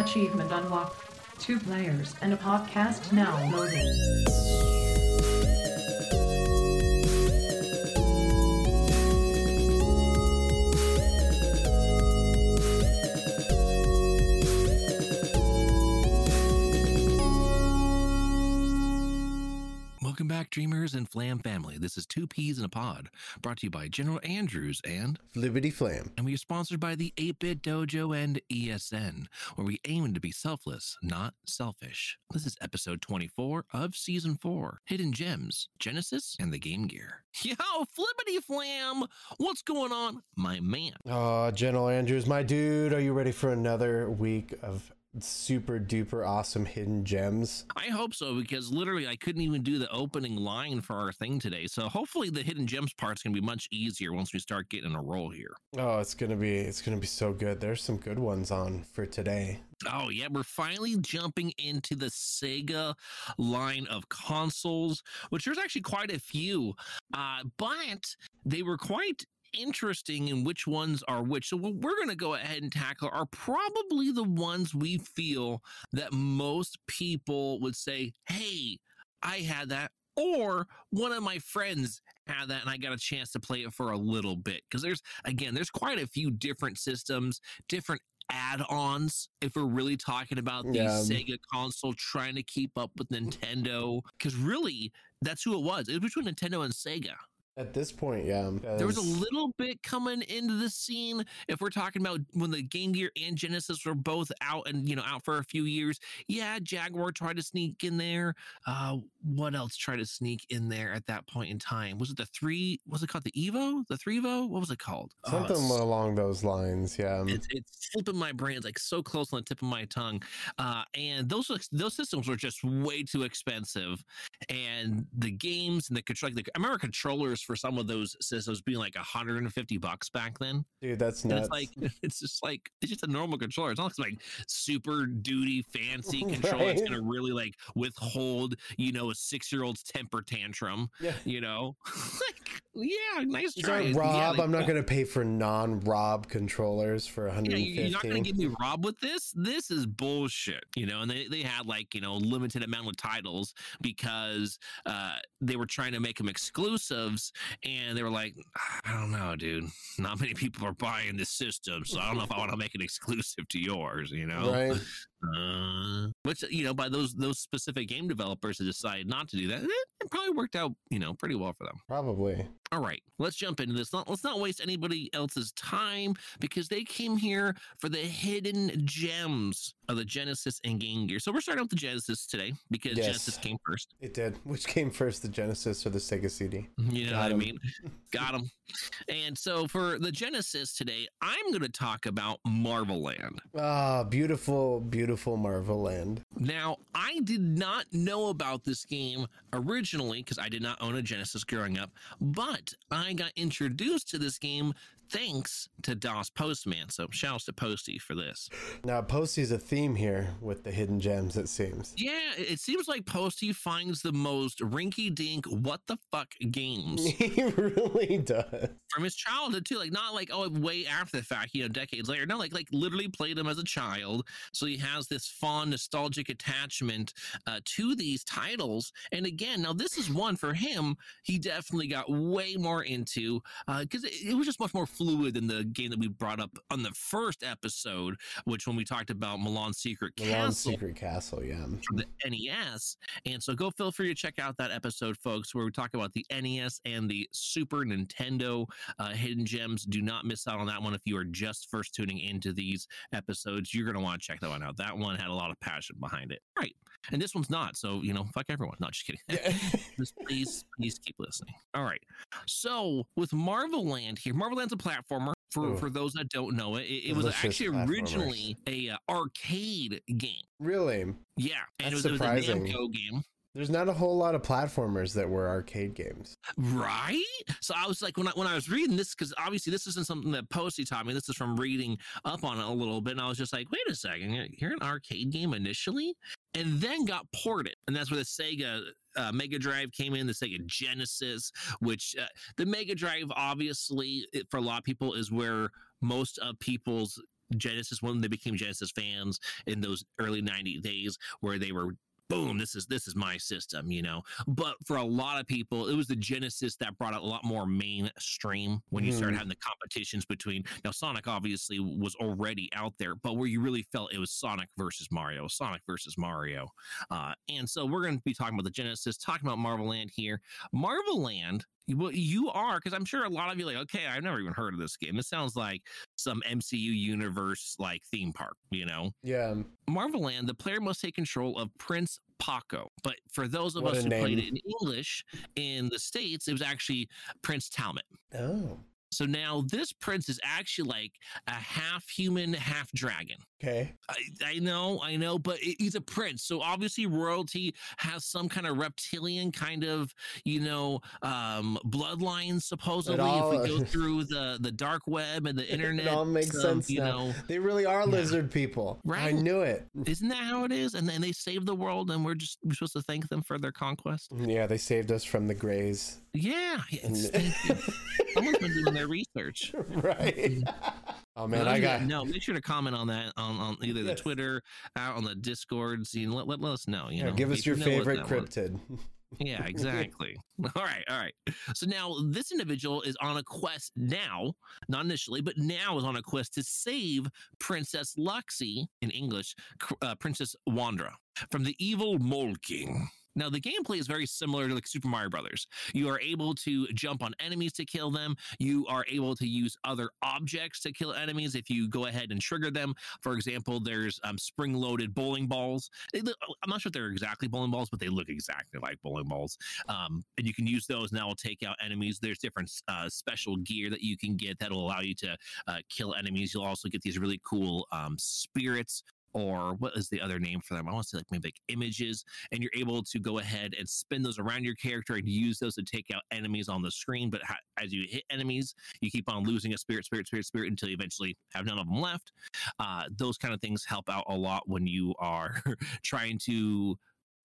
Achievement unlocked. Two players and a podcast now loading. Dreamers and flam family. This is Two Peas in a Pod, brought to you by General Andrews and Liberty Flam. and we are sponsored by the 8-Bit Dojo and ESN, where we aim to be selfless, not selfish. This is episode 24 of season 4, Hidden Gems, Genesis, and the Game Gear. Yo, Flippity Flam! What's going on, my man? Oh, General Andrews, my dude, are you ready for another week of super duper awesome hidden gems? I hope so, because literally I couldn't even do the opening line for our thing today. So hopefully the Hidden Gems part's going to be much easier once we start getting a roll here. Oh, it's gonna be it's gonna be so good. There's some good ones on for today. Oh, yeah, we're finally jumping into the Sega line of consoles, which there's actually quite a few, uh, but they were quite interesting in which ones are which. So, what we're going to go ahead and tackle are probably the ones we feel that most people would say, Hey, I had that. Or one of my friends had that and I got a chance to play it for a little bit. Because there's, again, there's quite a few different systems, different add-ons if we're really talking about the Yeah. Sega console trying to keep up with Nintendo because really that's who it was it was between Nintendo and Sega At this point, yeah. there was a little bit coming into the scene if we're talking about when the Game Gear and Genesis were both out and you know out for a few years yeah Jaguar tried to sneak in there uh what else tried to sneak in there at that point in time was it the three was it called the Evo the Threevo what was it called Oh, something it's- along those lines, yeah. it's, it's slipping my brain. It's like so close on the tip of my tongue. Uh, and those those systems were just way too expensive. And the games and the control, like, I remember controllers for some of those systems being like 150 bucks back then. Dude, that's And nuts. it's like it's just like it's just a normal controller. It's not like super duty fancy controller that's Right. gonna really like withhold, you know, a six year old's temper tantrum. yeah. You know, like yeah, nice These try. aren't Yeah, Rob. I'm not gonna pay for non-Rob controllers for yeah, 150. you- you're not gonna give me Rob with this. This is bullshit, you know. And they, they had like you know limited amount of titles because uh, they were trying to make them exclusives, and they were like, I don't know, dude. Not many people are buying this system, so I don't know if I want to make it exclusive to yours, you know. right? Uh, which you know, by those those specific game developers that decided not to do that, it, it probably worked out, you know, pretty well for them. Probably. All right, let's jump into this. Not, let's not waste anybody else's time because they came here for the hidden gems of the Genesis and Game Gear. So we're starting with the Genesis today because Yes. Genesis came first. It did. Which came first, the Genesis or the Sega CD? You know Got what I mean? Got them. And so for the Genesis today, I'm going to talk about Marvel Land. Ah, beautiful, beautiful Marvel Land. Now, I did not know about this game originally because I did not own a Genesis growing up, but I got introduced to this game thanks to DOS Postman. So, shouts to Posty for this. Now, Posty's a theme here with the hidden gems, it seems. Yeah, it seems like Posty finds the most rinky dink, what the fuck games he really does. from his childhood too. Like not like oh way after the fact, you know, decades later. No, like like literally played them as a child. So he has this fond, nostalgic attachment uh, to these titles. And again, now this is one for him. He definitely got way more into because it, it was just much more fluid than the game that we brought up on the first episode, which when we talked about Milon Secret Milon's Castle Secret Castle, yeah. from the NES. And so go feel free to check out that episode, folks, where we talk about the NES and the Super Nintendo uh, hidden gems. Do not miss out on that one if you are just first tuning into these episodes. You're going to want to check that one out. That one had a lot of passion behind it. Right. And this one's not. So, you know, fuck everyone. Not just kidding. Yeah. Just please, please keep listening. All right. So with Marvel Land here, Marvel Land's a platformer. For, Ooh. for those that don't know it, it, it was actually originally a uh, arcade game. really? Yeah, and That's it was, it was a. Namco game. There's not a whole lot of platformers that were arcade games. Right. So I was like, when I when I was reading this, because obviously this isn't something that Posty taught me. This is from reading up on it a little bit, and I was just like, wait a second, you're an arcade game initially, and then got ported, and that's where the Sega uh, Mega Drive came in, the Sega Genesis, which uh, the Mega Drive obviously it, for a lot of people is where most of people's Genesis when they became Genesis fans in those early 90 days where they were boom this is this is my system you know? But for a lot of people it was the genesis that brought it a lot more mainstream when you started Mhm. having the competitions between now sonic obviously was already out there but where you really felt it was sonic versus mario sonic versus mario. Uh, and so we're going to be talking about the genesis talking about marvel land here. Marvel land well, you are because I'm sure a lot of you are like, okay, I've never even heard of this game. It sounds like some MCU universe like theme park, you know. Yeah. Marvel Land, the player must take control of Prince Paco. But for those of What us who played it in English in the States, it was actually Prince Talmit. Oh. So now this prince is actually like a half human, half dragon. Okay. I, I know, I know, but he- he's a prince. So obviously, royalty has some kind of reptilian kind of, you know, um, bloodline. Supposedly, all- if we go through the the dark web and the internet, it all makes um, sense You now. know, They really are Yeah. lizard people. Right. I knew it. isn't that how it is? And then they save the world, and we're just we're supposed to thank them for their conquest. Yeah, they saved us from the grays. Yeah, And-. Someone's been doing their research. right. oh man, I got no. make sure to comment on that on, on either the Yes. Twitter, out on the Discords. You know, let, let, let us know. You yeah, know, give us your you favorite that was. cryptid. Yeah, exactly. all right, all right. So now this individual is on a quest now, not initially, but now is on a quest to save Princess Luxie in English, uh, Princess Wondra from the evil Mole King. Now the gameplay is very similar to like Super Mario Brothers. You are able to jump on enemies to kill them. You are able to use other objects to kill enemies if you go ahead and trigger them. For example, there's um, spring-loaded bowling balls. Look, I'm not sure if they're exactly bowling balls, but they look exactly like bowling balls. Um, and you can use those, and that will take out enemies. There's different uh, special gear that you can get that will allow you to uh, kill enemies. You'll also get these really cool um, spirits. Or what is the other name for them? I want to say like maybe like images, and you're able to go ahead and spin those around your character and use those to take out enemies on the screen. But ha- as you hit enemies, you keep on losing a spirit, spirit, spirit, spirit until you eventually have none of them left. Uh, those kind of things help out a lot when you are trying to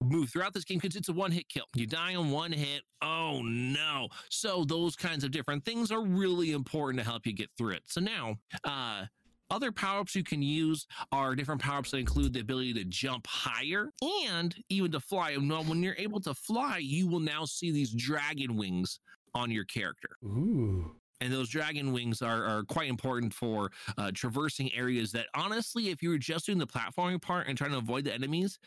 move throughout this game because it's a one hit kill. You die on one hit. Oh no. So those kinds of different things are really important to help you get through it. So now, uh, other power ups you can use are different power ups that include the ability to jump higher and even to fly. Now, when you're able to fly, you will now see these dragon wings on your character. Ooh. And those dragon wings are, are quite important for uh, traversing areas that, honestly, if you were just doing the platforming part and trying to avoid the enemies,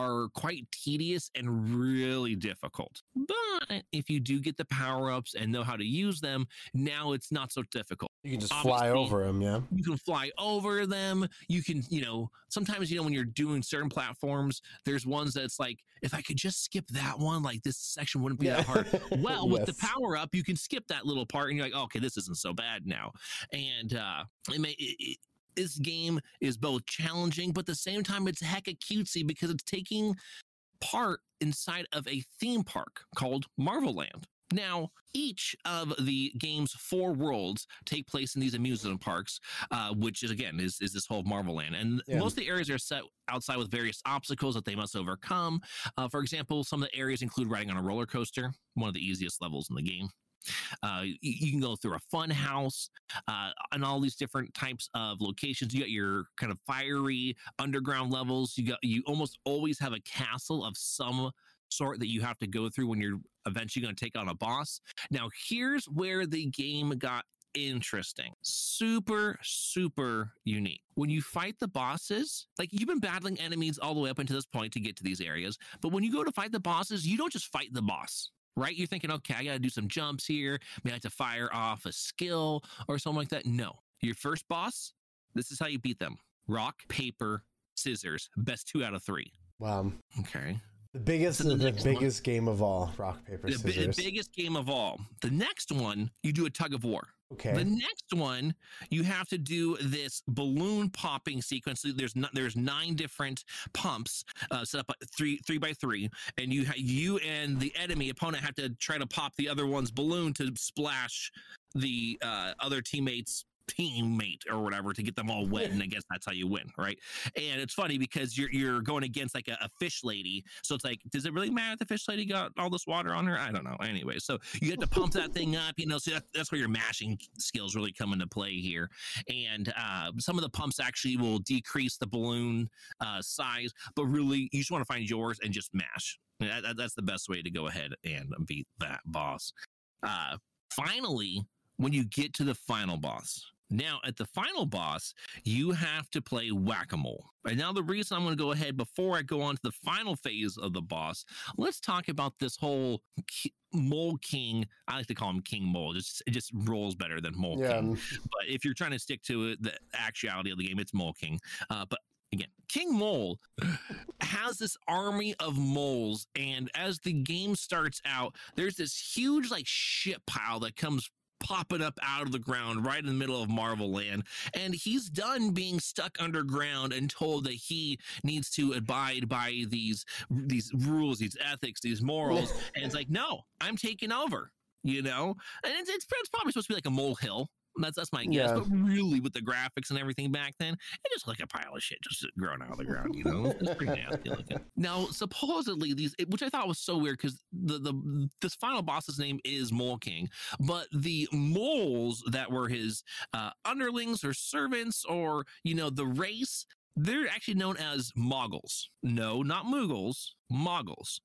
are quite tedious and really difficult. But if you do get the power ups and know how to use them, now it's not so difficult. You can just fly over them, yeah. You can fly over them. You can, you know, sometimes, you know, when you're doing certain platforms, there's ones that's like, if I could just skip that one, like this section wouldn't be that hard. Well, with the power up, you can skip that little part, and you're like, okay, this isn't so bad now. And uh, it may, it, it, this game is both challenging, but at the same time, it's hecka cutesy because it's taking part inside of a theme park called Marvel Land. Now, each of the game's four worlds take place in these amusement parks, uh, which is again is, is this whole Marvel Land, and Yeah. most of the areas are set outside with various obstacles that they must overcome. Uh, for example, some of the areas include riding on a roller coaster, one of the easiest levels in the game. Uh, you, can go through a fun house uh, and all these different types of locations. You got your kind of fiery underground levels. You got you almost always have a castle of some sort that you have to go through when you're eventually going to take on a boss. Now, here's where the game got interesting. Super, super unique. When you fight the bosses, like you've been battling enemies all the way up until this point to get to these areas, but when you go to fight the bosses, you don't just fight the boss. Right? You're thinking, okay, I got to do some jumps here. Maybe I have to fire off a skill or something like that. No. Your first boss, this is how you beat them rock, paper, scissors. Best two out of three. Wow. Okay. The biggest, So the the, next one- biggest game of all, rock paper The, scissors. the biggest game of all. The next one, you do a tug of war. Okay. The next one, you have to do this balloon popping sequence. There's not, there's nine different pumps uh, set up three three by three, and you ha- you and the enemy opponent have to try to pop the other one's balloon to splash the uh, other teammates teammate or whatever to get them all wet, and I guess that's how you win, right? And it's funny because you're you're going against like a, a, fish lady, so it's like, does it really matter if the fish lady got all this water on her? I don't know. Anyway, so you have to pump that thing up, you know. So that, that's where your mashing skills really come into play here, and uh, some of the pumps actually will decrease the balloon uh, size, but really you just want to find yours and just mash. That, that, that's the best way to go ahead and beat that boss. Uh, finally, when you get to the final boss, now, at the final boss, you have to play whack a mole. And now, the reason I'm going to go ahead before I go on to the final phase of the boss, let's talk about this whole Mole King. I like to call him King Mole. Just it just rolls better than Mole yeah. King. But if you're trying to stick to the actuality of the game, it's Mole King. Uh, but again, King Mole has this army of moles, and as the game starts out, there's this huge like shit pile that comes popping up out of the ground right in the middle of Marvel Land. And he's done being stuck underground and told that he needs to abide by these these rules, these ethics, these morals. and it's like, no, I'm taking over. You know, and it's, it's, it's probably supposed to be like a molehill, that's that's my guess. Yeah. But really, with the graphics and everything back then, it just like a pile of shit just growing out of the ground. You know, it's pretty nasty looking. Now, supposedly these, which I thought was so weird because the the this final boss's name is Mole King, but the moles that were his uh, underlings or servants or you know the race they're actually known as moggles. No, not moogles, moggles.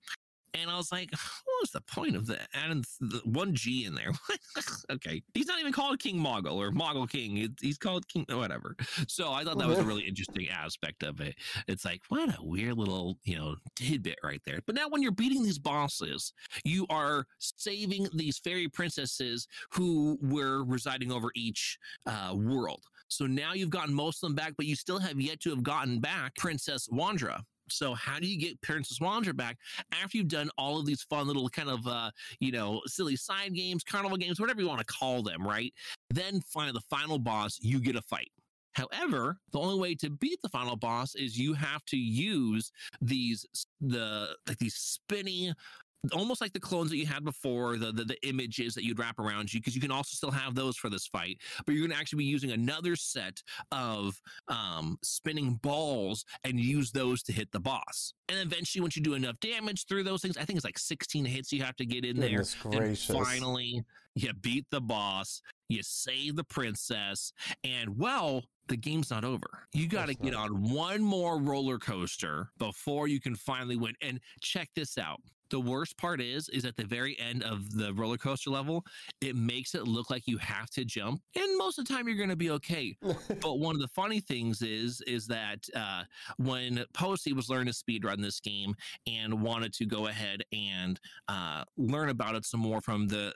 And I was like, what was the point of that? Adding the one G in there. okay. He's not even called King Moggle or Moggle King. He's called King, whatever. So I thought that was a really interesting aspect of it. It's like, what a weird little, you know, tidbit right there. But now when you're beating these bosses, you are saving these fairy princesses who were residing over each uh, world. So now you've gotten most of them back, but you still have yet to have gotten back Princess Wondra so how do you get Princess Wondra back after you've done all of these fun little kind of uh, you know, silly side games, carnival games, whatever you want to call them, right? Then finally the final boss, you get a fight. However, the only way to beat the final boss is you have to use these the like these spinning almost like the clones that you had before, the, the, the images that you'd wrap around you, because you can also still have those for this fight. But you're going to actually be using another set of um, spinning balls and use those to hit the boss. And eventually, once you do enough damage through those things, I think it's like 16 hits you have to get in Goodness there. Gracious. And finally, you beat the boss, you save the princess, and well, the game's not over. You got to get on one more roller coaster before you can finally win. And check this out the worst part is is at the very end of the roller coaster level it makes it look like you have to jump and most of the time you're going to be okay. But one of the funny things is is that uh, when posty was learning to speed run this game and wanted to go ahead and uh, learn about it some more from the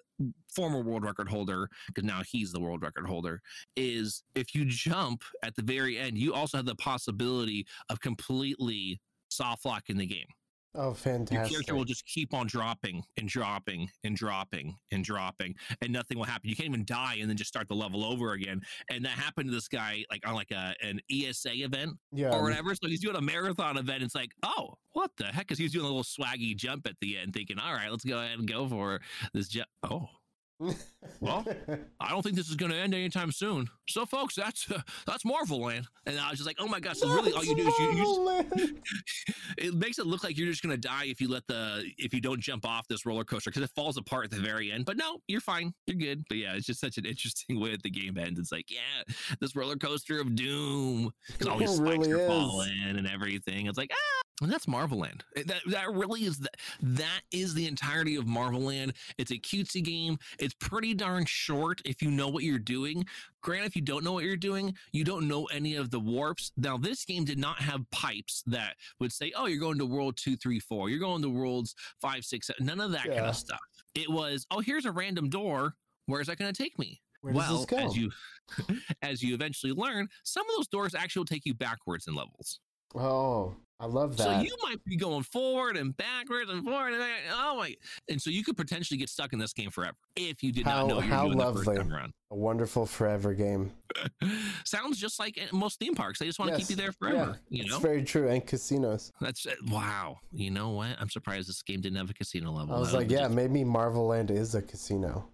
former world record holder because now he's the world record holder is if you jump at the very end you also have the possibility of completely soft locking the game Oh, fantastic. Your character will just keep on dropping and dropping and dropping and dropping, and nothing will happen. You can't even die and then just start the level over again. And that happened to this guy, like on like a an ESA event yeah. or whatever. So he's doing a marathon event. It's like, oh, what the heck? Because he's doing a little swaggy jump at the end, thinking, all right, let's go ahead and go for this jump. Oh, well, I don't think this is going to end anytime soon. So, folks, that's uh, that's Marvel Land, and I was just like, oh my gosh! So that's really, all you do is you, you it makes it look like you're just going to die if you let the if you don't jump off this roller coaster because it falls apart at the very end. But no, you're fine, you're good. But yeah, it's just such an interesting way that the game ends. It's like, yeah, this roller coaster of doom because all these spikes really are falling and everything. It's like, ah, and that's Marvel Land. Eh, that that really is the, that is the entirety of Marvel Land. It's a cutesy game. It's pretty darn short if you know what you're doing. Grant, if you don't know what you're doing, you don't know any of the warps. Now, this game did not have pipes that would say, "Oh, you're going to world two, three, four. You're going to worlds five, six, seven. None of that yeah. kind of stuff. It was, "Oh, here's a random door. Where is that going to take me?" Where well, as you as you eventually learn, some of those doors actually will take you backwards in levels. Oh, I love that. So you might be going forward and backwards and forward and back. oh my! And so you could potentially get stuck in this game forever if you did how, not know how doing lovely. the first time around. A wonderful forever game. Sounds just like eh, most theme parks. They just want to keep you there forever. Yeah, you know, it's very true. And casinos. That's eh, wow. You know what? I'm surprised this game didn't have a casino level. I was like, yeah, just... maybe Marvel Land is a casino.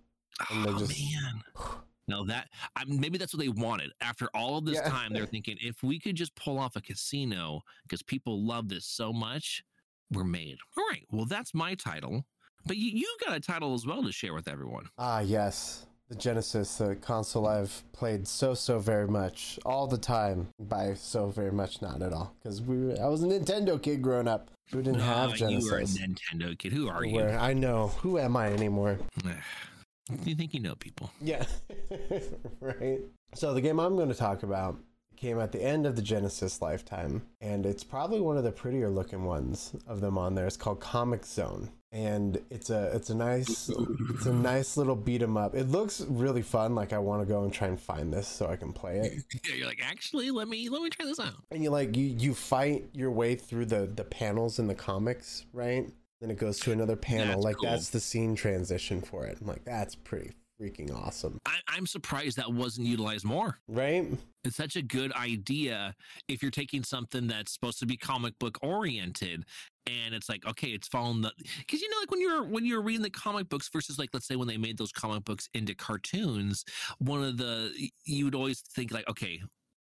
Oh just... man. Now that I maybe that's what they wanted. After all of this Yeah. time, they're thinking if we could just pull off a casino because people love this so much, we're made. All right. Well, that's my title. But you, you got a title as well to share with everyone. Ah, yes. The Genesis, the console I've played so so very much all the time. By so very much, not at all, because we were, I was a Nintendo kid growing up. We didn't have Genesis. you were a Nintendo kid. Who are Where you? I know who am I anymore? you think you know people? Yeah, right. So the game I'm going to talk about came at the end of the Genesis lifetime, and it's probably one of the prettier looking ones of them on there. It's called Comic Zone, and it's a it's a nice it's a nice little beat 'em up. It looks really fun. Like I want to go and try and find this so I can play it. Yeah, you're like, actually, let me let me try this out. And you like you you fight your way through the the panels in the comics, right? Then it goes to another panel. That's like cool. that's the scene transition for it. I'm like that's pretty freaking awesome, I, I'm surprised that wasn't utilized more. right? It's such a good idea if you're taking something that's supposed to be comic book oriented and it's like okay it's following the because you know like when you're when you're reading the comic books versus like let's say when they made those comic books into cartoons one of the you would always think like okay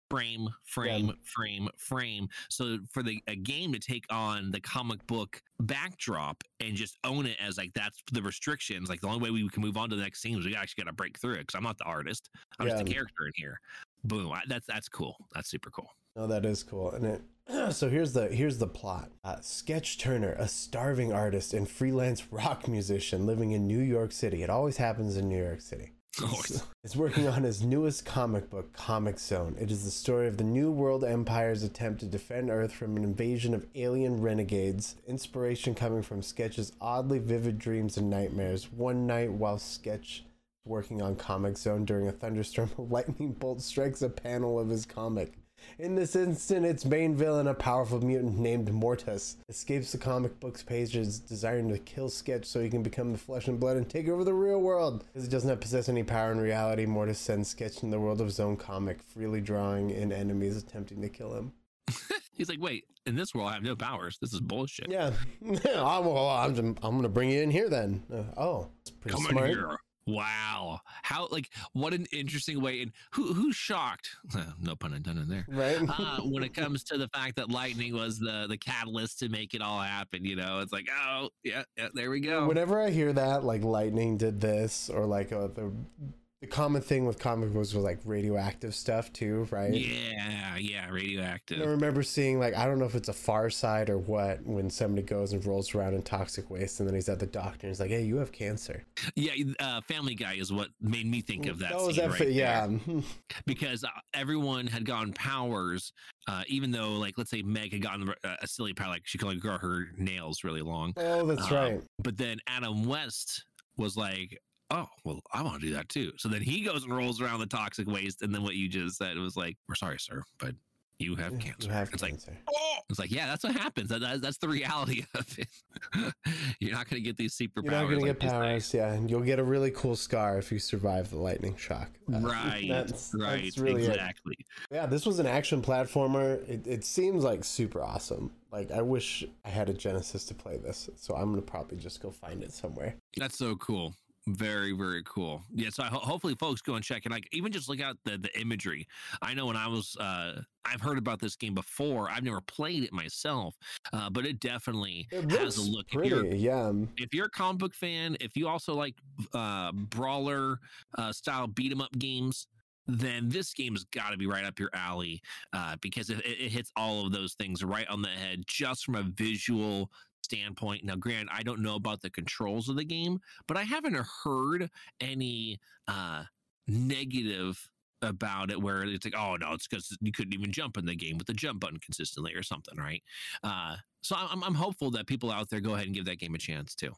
frame frame frame frame so for the a game to take on the comic book backdrop and just own it as like that's the restrictions like the only way we can move on to the next scene is we actually got to break through it because i'm not the artist i'm just Yeah. the character in here boom I, that's that's cool that's super cool No, that is cool. And it so here's the here's the plot. Uh, Sketch Turner, a starving artist and freelance rock musician living in New York City. It always happens in New York City. Always. Uh, is working on his newest comic book, Comic Zone. It is the story of the New World Empire's attempt to defend Earth from an invasion of alien renegades. Inspiration coming from Sketch's oddly vivid dreams and nightmares. One night, while Sketch is working on Comic Zone during a thunderstorm, a lightning bolt strikes a panel of his comic. In this instant, its main villain, a powerful mutant named Mortus, escapes the comic book's pages, desiring to kill Sketch so he can become the flesh and blood and take over the real world. Because he does not possess any power in reality, Mortus sends Sketch in the world of his own comic, freely drawing in enemies attempting to kill him. he's like wait in this world i have no powers this is bullshit Yeah, I'm, well, I'm, I'm going to bring you in here then. Uh, oh, it's pretty come smart. in here wow. How like what an interesting way and who who's shocked? No pun intended there. Right? uh, when it comes to the fact that lightning was the the catalyst to make it all happen you know it's like oh yeah, yeah there we go. Whenever I hear that, like lightning did this, or like uh, the the common thing with comic books was like radioactive stuff too, right? yeah yeah radioactive I remember seeing like I don't know if it's a Far Side or what when somebody goes and rolls around in toxic waste and then he's at the doctor and he's like, "Hey, you have cancer." yeah uh, family guy is what made me think of that was scene that right fi- yeah. because uh, everyone had gotten powers, uh, even though, like, let's say Meg had gotten a, a silly power, like she could only grow her nails really long. oh, that's Um, right. But then Adam West was like, "Oh, well, I want to do that too." So then he goes and rolls around the toxic waste, and then what you just said was like, "We're sorry, sir, but you have You cancer." have it's like, oh, it's like, yeah, that's what happens. That, that- that's the reality of it. You're not going to get these superpowers. You're not gonna get powers, yeah, and you'll get a really cool scar if you survive the lightning shock. Uh, Right, that's- right, that's really it. exactly. Yeah, this was an action platformer. It, it seems like super awesome. Like I wish I had a Genesis to play this, so I'm gonna probably just go find it somewhere. That's so cool. Very, very cool. Yeah. So I ho- hopefully folks go and check it. Like even just look out the, the imagery. I know when I was, uh, I've heard about this game before. I've never played it myself, uh, but it definitely It has a look. If you're, yeah. if you're a comic book fan, if you also like uh, brawler uh, style beat 'em up games, then this game's got to be right up your alley uh, because it, it hits all of those things right on the head just from a visual standpoint. Now, Grant, I don't know about the controls of the game, but I haven't heard any uh, negative about it where it's like, oh no, it's because you couldn't even jump in the game with the jump button consistently or something, right? Uh, so I'm, I'm hopeful that people out there go ahead and give that game a chance too.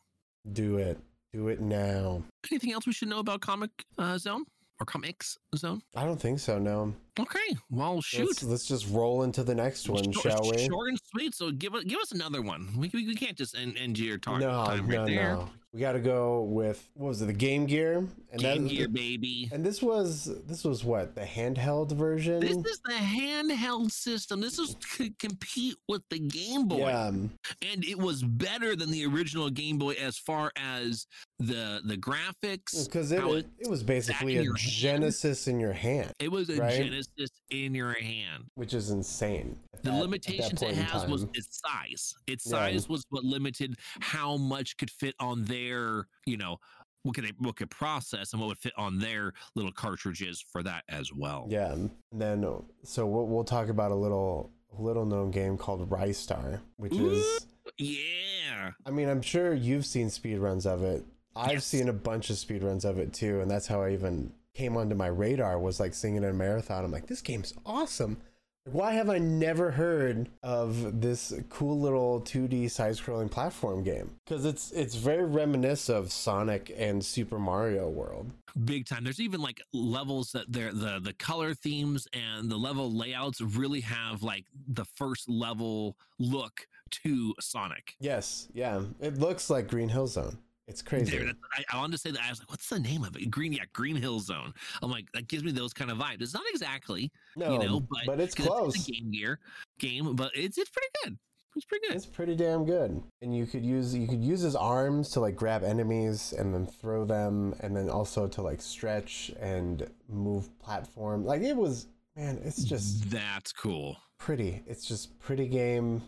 Do it. Do it now. Anything else we should know about Comic uh, Zone or Comix Zone? I don't think so. No. Okay, well, shoot. Let's, let's just roll into the next one, Short- shall we? Short and sweet. So give us give us another one. We, we, we can't just end, end your talk no, time no, there. no. We got to go with what was it? The Game Gear, and Game that- Gear, baby. And this was this was what the handheld version. This is the handheld system. This is to compete with the Game Boy, yeah, and it was better than the original Game Boy as far as the the graphics. because it, it, it was basically a your hand. Genesis in your hand, It was a right? Genesis in your hand. which is insane. The that- limitations it has was its size. Its Yeah. size was what limited how much could fit on their, you know, what could they what could process and what would fit on their little cartridges for that as well. Yeah, and then so we'll, we'll talk about a little little known game called Ristar, which is Yeah. I mean I'm sure you've seen speedruns of it. I've Yes. seen a bunch of speedruns of it too, and that's how I even came onto my radar was like singing in a marathon. I'm like, this game's awesome. Why have I never heard of this cool little 2D side-scrolling platform game? Because it's it's very reminiscent of Sonic and Super Mario World. Big time. There's even like levels that they're the the color themes and the level layouts really have like the first level look to Sonic. Yes, yeah, it looks like Green Hill Zone. It's crazy. There, I, I wanted to say that I was like, "What's the name of it?" Green, yeah, Green Hill Zone. I'm like, that gives me those kind of vibes. It's not exactly, no, you know, but, but it's close. It's a Game Gear game, but it's it's pretty good. It's pretty good. It's pretty damn good. And you could use you could use his arms to like grab enemies and then throw them and then also to like stretch and move platform. Like it was man, it's just That's cool. pretty. It's just pretty game.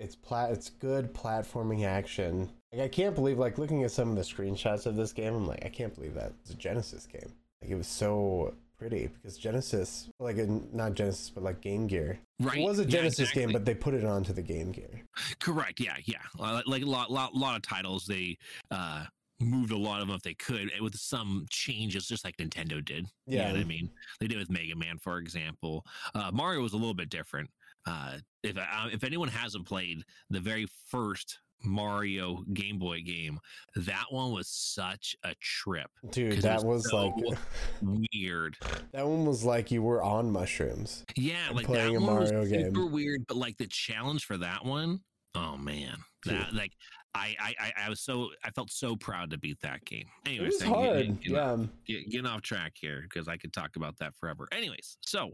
It's plat it's good platforming action. Like I can't believe like looking at some of the screenshots of this game, I'm like, I can't believe that it's a Genesis game. Like it was so pretty because Genesis like not Genesis but like Game Gear. Right. It was a Yeah, Genesis game, but they put it onto the Game Gear. correct. Yeah, yeah. Like a lot, lot, lot of titles, they uh moved a lot of them if they could eh, with some changes, just like Nintendo did. You know Yeah. what I mean? They did with Mega Man, for example. Uh, Mario was a little bit different. Uh, if uh, if anyone hasn't played the very first Mario Game Boy game, that one was such a trip. Dude, that was was so like Weird. that one was like you were on mushrooms. Yeah, like playing that a one was Mario super game. weird, but like the challenge for that one, oh man, that like I I I- I was so I felt so proud to beat that game. It Anyways, was thank you. hard. Get- get off- Yeah. get- getting off track here because I could talk about that forever. Anyways, so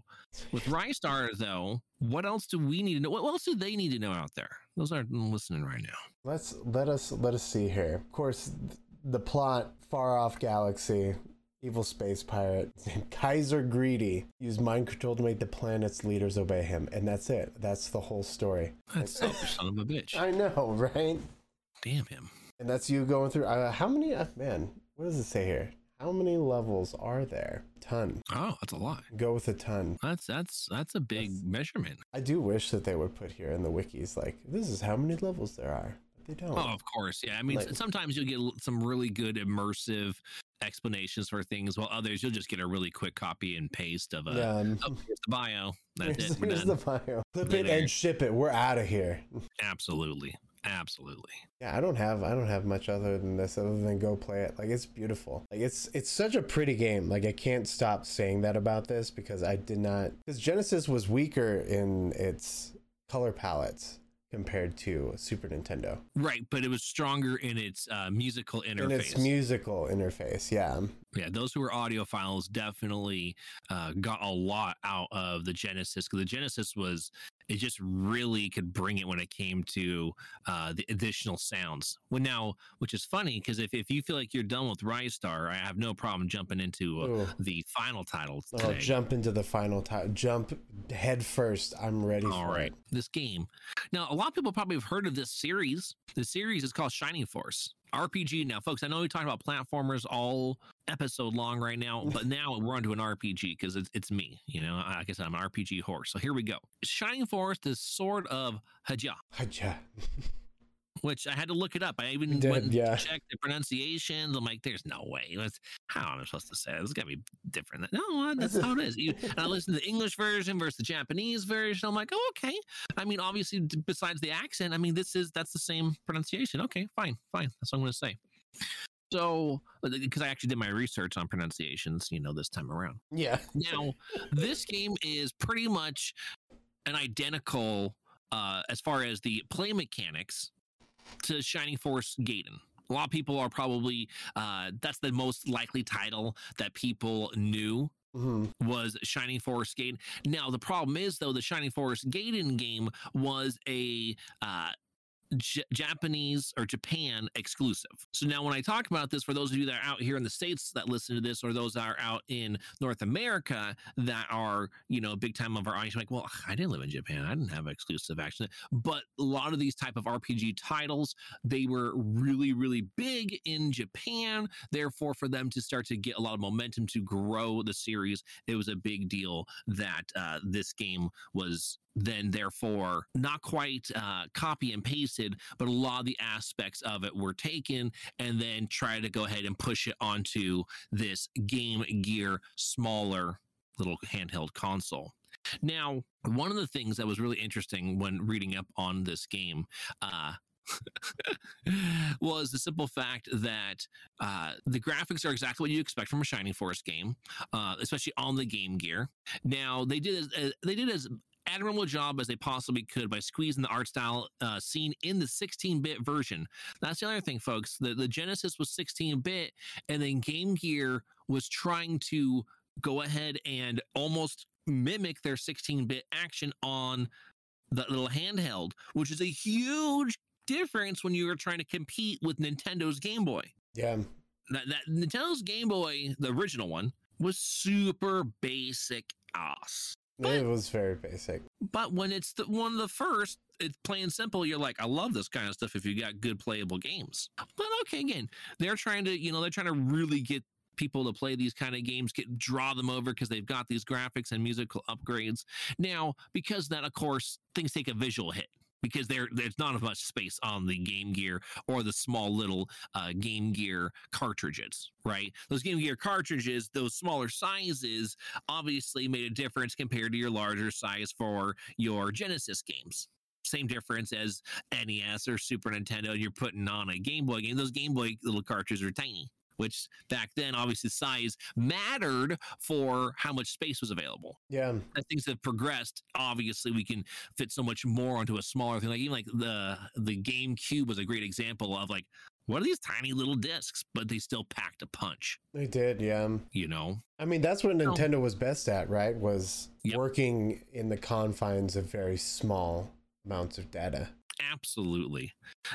with Ristar though, what else do we need to know? What else do they need to know out there? Those aren't listening right now. Let's let us let us see here. Of course, the plot: far off galaxy, evil space pirate named Kaiser Greedy used mind control to make the planet's leaders obey him, and that's it. That's the whole story. That's selfish son of a bitch. I know, right? Damn him. And that's you going through. Uh, how many? Uh, man, what does it say here? How many levels are there? Ton. Oh, that's a lot. Go with a ton. That's that's that's a big That's- measurement. I do wish that they would put here in the wikis like this is how many levels there are. But they don't. Oh, of course. Yeah. I mean, Like- sometimes you'll get some really good immersive explanations for things, while others you'll just get a really quick copy and paste of a. um, Oh, here's the bio. That's here's, it. Here's the bio. Clip it and ship it. We're out of here. Absolutely. Absolutely. Yeah, I don't have I don't have much other than this other than go play it. Like it's beautiful. Like it's it's such a pretty game. Like I can't stop saying that about this because I did not because Genesis was weaker in its color palettes compared to Super Nintendo. Right, but it was stronger in its uh, musical In interface. its musical interface, yeah. yeah, those who are audiophiles definitely uh, got a lot out of the Genesis because the Genesis was it just really could bring it when it came to uh, the additional sounds. Well, now, which is funny because if, if you feel like you're done with Ristar, I have no problem jumping into uh, the final title I'll jump into the final time. Jump head first. I'm ready All for right, it. this game. Now, a lot of people probably have heard of this series. The series is called Shining Force RPG. Now, folks, I know we talked about platformers all episode long right now, but now we're onto an RPG because it's, it's me. You know, like I said, I'm an RPG horse. So here we go. Shining Force is Sword of Haja, Haja. which I had to look it up. I even did, went and yeah. checked the pronunciations. I'm like, there's no way. That's, how am I supposed to say it? It's got to be different. No, that's how it is. You, and I listened to the English version versus the Japanese version. I'm like, oh, okay. I mean, obviously, besides the accent, I mean, this is that's the same pronunciation. Okay, fine, fine. That's what I'm going to say. So, because I actually did my research on pronunciations, you know, this time around. Yeah. Now, this game is pretty much an identical uh, as far as the play mechanics to Shining Force Gaiden. A lot of people are probably uh, that's the most likely title that people knew hmm was Shining Force Gaiden. Now the problem is though the Shining Force Gaiden game was a uh, J- Japanese or Japan exclusive. So now when I talk about this, for those of you that are out here in the states that listen to this, or those that are out in North America that are you know big time of our audience, like, well, I didn't live in Japan, I didn't have exclusive action. But a lot of these type of RPG titles, they were really really big in Japan. Therefore, for them to start to get a lot of momentum to grow the series, it was a big deal that uh, this game was then therefore not quite uh, copy and pasted but a lot of the aspects of it were taken and then try to go ahead and push it onto this game gear smaller little handheld console now one of the things that was really interesting when reading up on this game uh, was the simple fact that uh, the graphics are exactly what you expect from a Shining Force game, uh, especially on the Game Gear. Now they did as, uh, they did as admirable job as they possibly could by squeezing the art style uh, seen in the 16-bit version. That's the other thing, folks. The the Genesis was 16-bit, and then Game Gear was trying to go ahead and almost mimic their 16-bit action on that little handheld, which is a huge difference when you are trying to compete with Nintendo's Game Boy. Yeah. That, that Nintendo's Game Boy, the original one, was super basic ass. It was very basic. But when it's the one of the first, it's plain simple. You're like, I love this kind of stuff if you got good playable games. But okay, again, they're trying to, you know, they're trying to really get people to play these kind of games, get draw them over because they've got these graphics and musical upgrades. Now, because that, of course, things take a visual hit because there there's not as much space on the Game Gear or the small little uh, Game Gear cartridges, right? Those Game Gear cartridges, those smaller sizes, obviously made a difference compared to your larger size for your Genesis games. Same difference as NES or Super Nintendo, you're putting on a Game Boy game. Those Game Boy little cartridges are tiny. Which back then, obviously, size mattered for how much space was available Yeah. as things have progressed, obviously we can fit so much more onto a smaller thing. Like even like the the GameCube was a great example of like what are these tiny little discs, but they still packed a punch. They did. Yeah. You know, I mean, that's what. Nintendo was best at, right? Was Yep. working in the confines of very small amounts of data. Absolutely.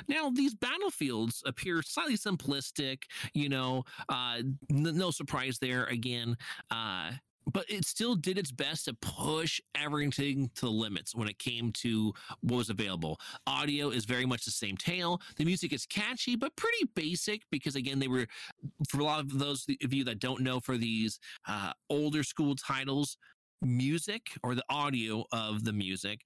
Now these battlefields appear slightly simplistic. You know, uh, n- no surprise there again. Uh, but it still did its best to push everything to the limits when it came to what was available. Audio is very much the same tale. The music is catchy, but pretty basic because, again, they were, for a lot of those of you that don't know, for these uh, older school titles, music or the audio of the music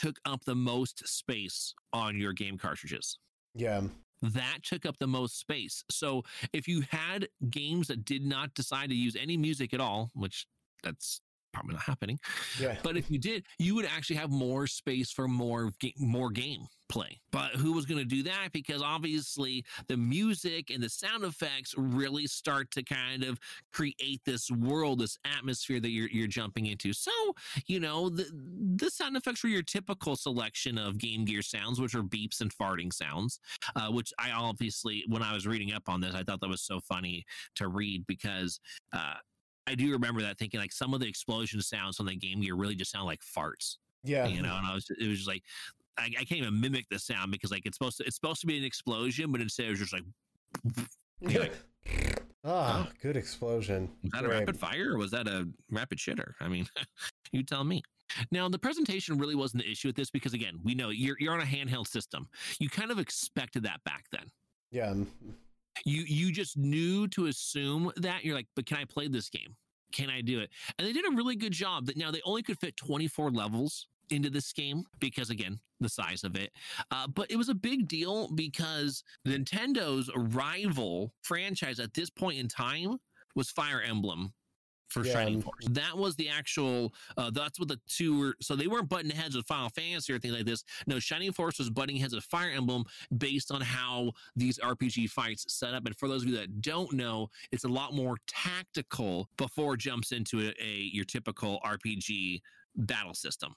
took up the most space on your game cartridges Yeah. that took up the most space. So if you had games that did not decide to use any music at all, which that's probably not happening, Yeah. but if you did, you would actually have more space for more ga- more game play. But who was going to do that? Because obviously the music and the sound effects really start to kind of create this world, this atmosphere that you're you're jumping into. So you know the the sound effects were your typical selection of Game Gear sounds, which are beeps and farting sounds. Uh, which I obviously, when I was reading up on this, I thought that was so funny to read because. Uh, I do remember that thinking like some of the explosion sounds on the Game Gear really just sound like farts Yeah. you know and i was it was just like I, I can't even mimic the sound because like it's supposed to it's supposed to be an explosion but instead it was just like ah, good explosion. was that a Great. rapid fire or was that a rapid shitter i mean you tell me now the presentation really wasn't the issue with this because again we know you're, you're on a handheld system you kind of expected that back then Yeah. You you just knew to assume that you're like but can i play this game? Can i do it? And they did a really good job that now they only could fit 24 levels into this game because again the size of it uh, but it was a big deal because nintendo's rival franchise at this point in time was fire emblem for Yeah, Shining Force. That was the actual. Uh, that's what the two were. So they weren't butting heads with Final Fantasy or things like this. No, Shining Force was butting heads with Fire Emblem based on how these RPG fights set up. And for those of you that don't know, it's a lot more tactical before it jumps into a, a your typical RPG battle system.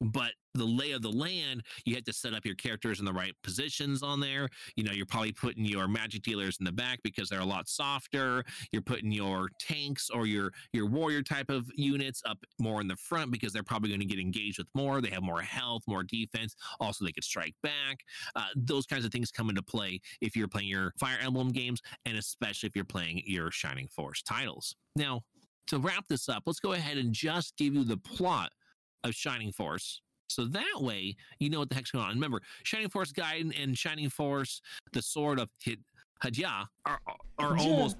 But the lay of the land, you have to set up your characters in the right positions on there. You know, you're probably putting your magic dealers in the back because they're a lot softer. You're putting your tanks or your your warrior type of units up more in the front because they're probably going to get engaged with more. They have more health, more defense. Also, they could strike back. Uh, those kinds of things come into play if you're playing your Fire Emblem games, and especially if you're playing your Shining Force titles. Now, to wrap this up, let's go ahead and just give you the plot of Shining Force. So that way, you know what the heck's going on. Remember, Shining Force Gaiden and Shining Force, the sword of Hid- Hadja, are are Yeah. almost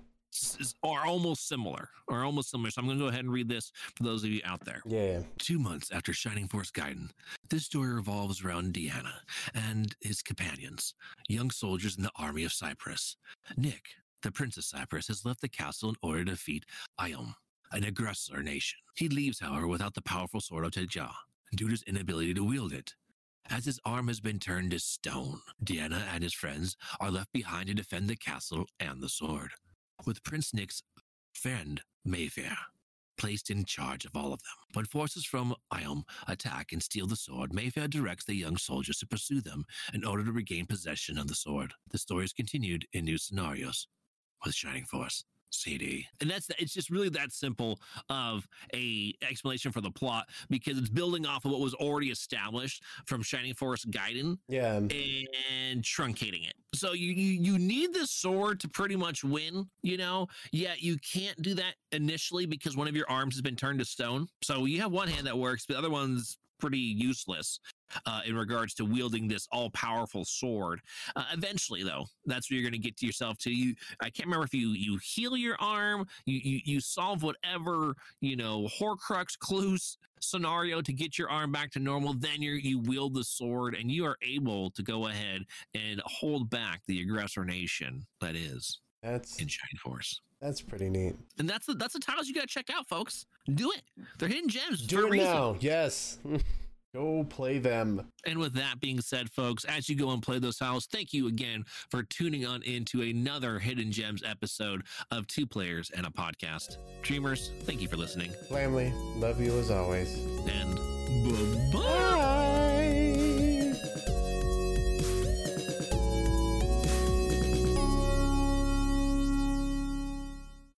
are almost similar. Are almost similar. So I'm going to go ahead and read this for those of you out there. Yeah, yeah. Two months after Shining Force Gaiden, this story revolves around Deanna and his companions, young soldiers in the army of Cypress. Nick, the Prince of Cypress, has left the castle in order to defeat Iom, an aggressor nation. He leaves, however, without the powerful sword of Teja, due to his inability to wield it. As his arm has been turned to stone, Deanna and his friends are left behind to defend the castle and the sword, with Prince Nick's friend, Mayfair, placed in charge of all of them. When forces from Iom attack and steal the sword, Mayfair directs the young soldiers to pursue them in order to regain possession of the sword. The story is continued in new scenarios with Shining Force. CD. And that's it's just really that simple of a explanation for the plot because it's building off of what was already established from Shining Force Gaiden Yeah. and truncating it. So you, you you need this sword to pretty much win, you know. Yet you can't do that initially because one of your arms has been turned to stone. So you have one hand that works, but the other one's pretty useless uh, in regards to wielding this all-powerful sword. Uh, eventually, though, that's where you're going to get to yourself to. You, I can't remember if you you heal your arm, you you, you solve whatever you know Horcrux clues scenario to get your arm back to normal. Then you you wield the sword, and you are able to go ahead and hold back the aggressor nation that is That's in Shining Force. that's pretty neat. And that's the that's the titles you got to check out, folks. Do it. They're hidden gems. Do it now. Yes. Go play them. And with that being said, folks, as you go and play those titles, thank you again for tuning on into another Hidden Gems episode of Two Players and a Podcast. Dreamers, thank you for listening. Family, love you as always. And bye. Bye.